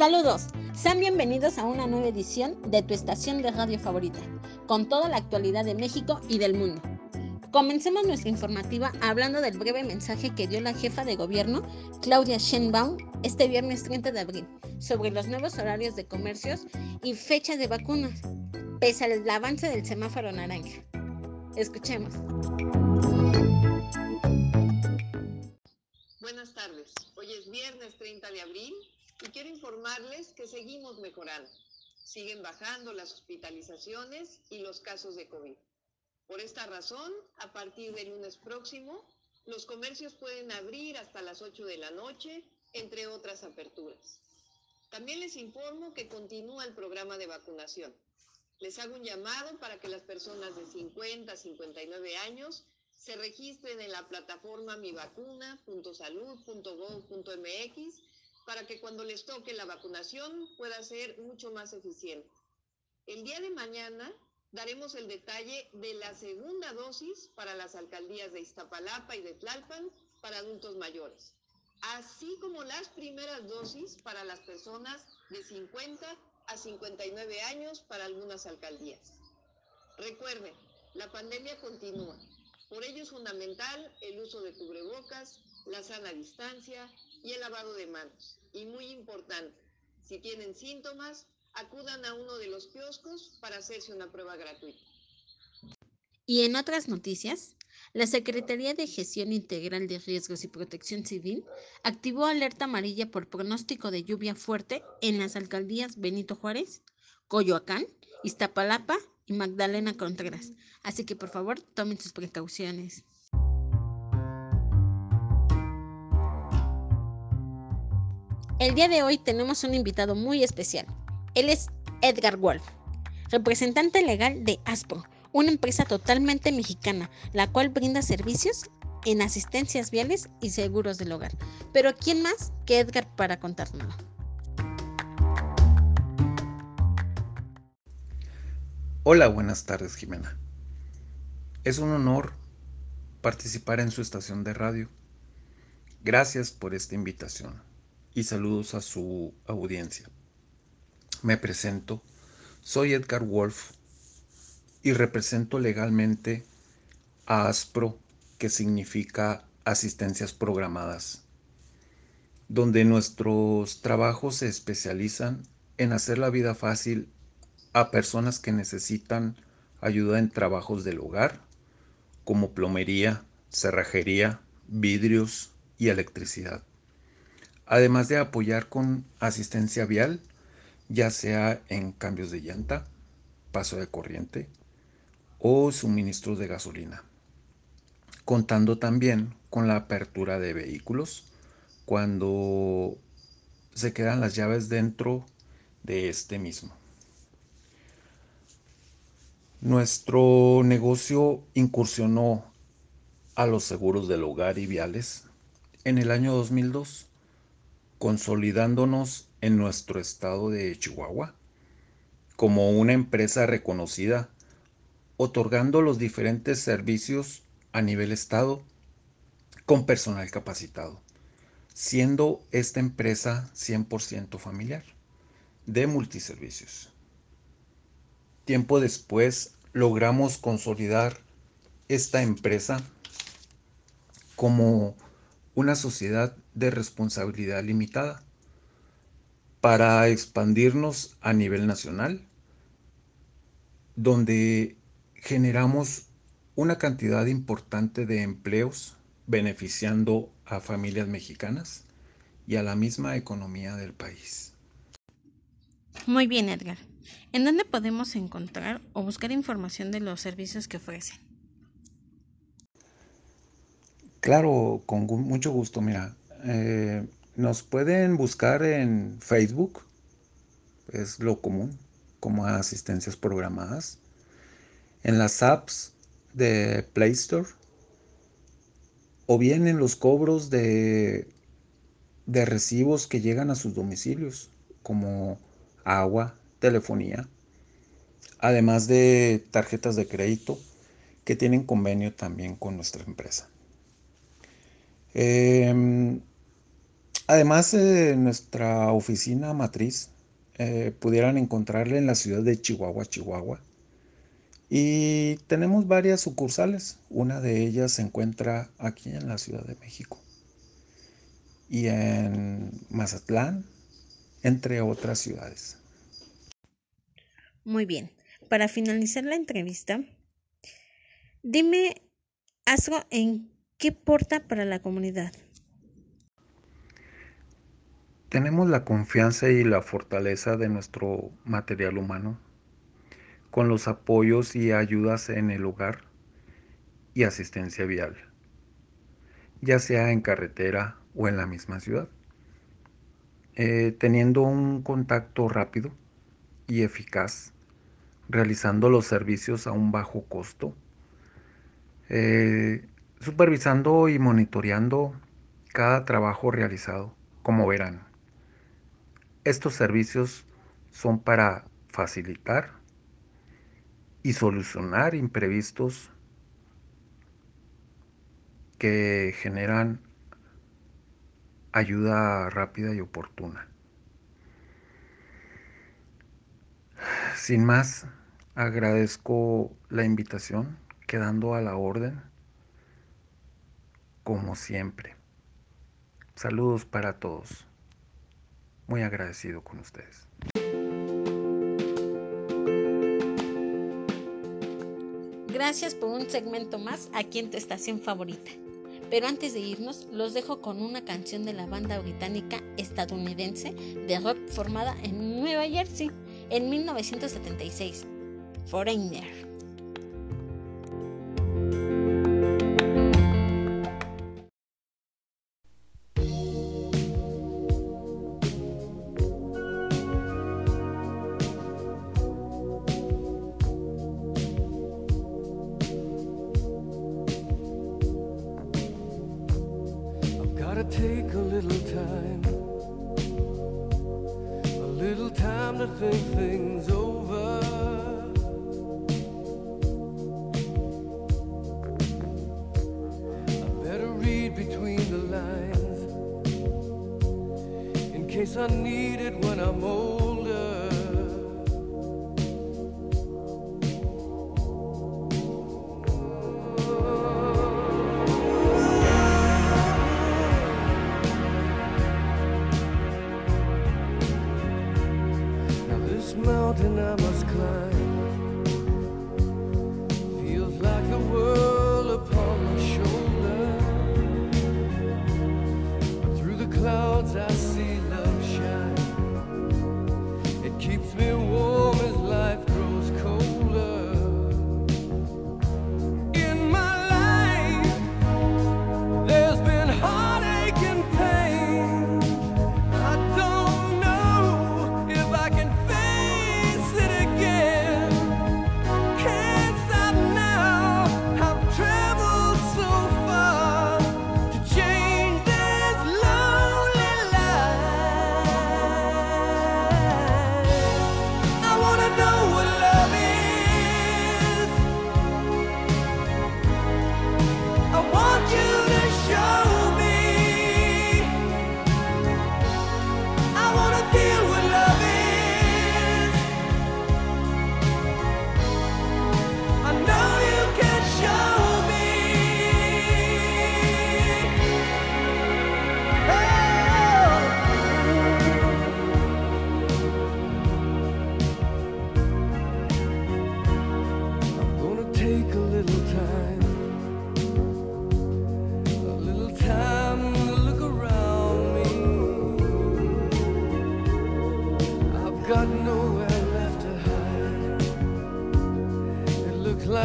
Saludos, sean bienvenidos a una nueva edición de tu estación de radio favorita, con toda la actualidad de México y del mundo. Comencemos nuestra informativa hablando del breve mensaje que dio la jefa de gobierno, Claudia Sheinbaum, este viernes 30 de abril, sobre los nuevos horarios de comercios y fecha de vacunas, pese al avance del semáforo naranja. Escuchemos. Informarles que seguimos mejorando. Siguen bajando las hospitalizaciones y los casos de COVID. Por esta razón, a partir del lunes próximo, los comercios pueden abrir hasta las 8 de la noche, entre otras aperturas. También les informo que continúa el programa de vacunación. Les hago un llamado para que las personas de 50 a 59 años se registren en la plataforma mivacuna.salud.gov.mx para que cuando les toque la vacunación pueda ser mucho más eficiente. El día de mañana daremos el detalle de la segunda dosis para las alcaldías de Iztapalapa y de Tlalpan para adultos mayores, así como las primeras dosis para las personas de 50 a 59 años para algunas alcaldías. Recuerden, la pandemia continúa. Por ello es fundamental el uso de cubrebocas, la sana distancia y el lavado de manos. Y muy importante, si tienen síntomas, acudan a uno de los kioscos para hacerse una prueba gratuita. Y en otras noticias, la Secretaría de Gestión Integral de Riesgos y Protección Civil activó alerta amarilla por pronóstico de lluvia fuerte en las alcaldías Benito Juárez, Coyoacán, Iztapalapa Magdalena Contreras. Así que por favor tomen sus precauciones. El día de hoy tenemos un invitado muy especial. Él es Edgar Wolf, representante legal de ASPRO, una empresa totalmente mexicana, la cual brinda servicios en asistencias viales y seguros del hogar. Pero ¿quién más que Edgar para contárnoslo? Hola, buenas tardes Jimena. Es un honor participar en su estación de radio. Gracias por esta invitación y saludos a su audiencia. Me presento, soy Edgar Wolf y represento legalmente a ASPRO, que significa asistencias programadas, donde nuestros trabajos se especializan en hacer la vida fácil a personas que necesitan ayuda en trabajos del hogar, como plomería, cerrajería, vidrios y electricidad además de apoyar con asistencia vial, ya sea en cambios de llanta, paso de corriente o suministros de gasolina, contando también con la apertura de vehículos cuando se quedan las llaves dentro de este mismo. Nuestro negocio incursionó a los seguros del hogar y viales en el año 2002 consolidándonos en nuestro estado de Chihuahua como una empresa reconocida, otorgando los diferentes servicios a nivel estado con personal capacitado, siendo esta empresa 100% familiar de multiservicios. Tiempo después logramos consolidar esta empresa como una sociedad de responsabilidad limitada para expandirnos a nivel nacional, donde generamos una cantidad importante de empleos beneficiando a familias mexicanas y a la misma economía del país. Muy bien, Edgar. ¿En dónde podemos encontrar o buscar información de los servicios que ofrecen? Claro, con mucho gusto. Mira, eh, nos pueden buscar en Facebook, es lo común, como asistencias programadas. En las apps de Play Store. O bien en los cobros de, de recibos que llegan a sus domicilios, como agua, telefonía. Además de tarjetas de crédito que tienen convenio también con nuestra empresa. Em, Además, de nuestra oficina matriz eh, pudieran encontrarle en la ciudad de Chihuahua, Chihuahua. Y tenemos varias sucursales. Una de ellas se encuentra aquí en la Ciudad de México. Y en Mazatlán, entre otras ciudades. Muy bien. Para finalizar la entrevista, dime algo en qué porta para la comunidad. Tenemos la confianza y la fortaleza de nuestro material humano, con los apoyos y ayudas en el hogar y asistencia vial, ya sea en carretera o en la misma ciudad. Eh, teniendo un contacto rápido y eficaz, realizando los servicios a un bajo costo, eh, supervisando y monitoreando cada trabajo realizado, como verán. Estos servicios son para facilitar y solucionar imprevistos que generan ayuda rápida y oportuna. Sin más, agradezco la invitación, quedando a la orden, como siempre. Saludos para todos muy agradecido con ustedes. Gracias por un segmento más aquí en tu estación favorita. Pero antes de irnos, los dejo con una canción de la banda británica estadounidense de rock formada en Nueva Jersey en 1976, Foreigner. The lines in case I need it when I'm old.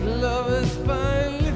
like love is finally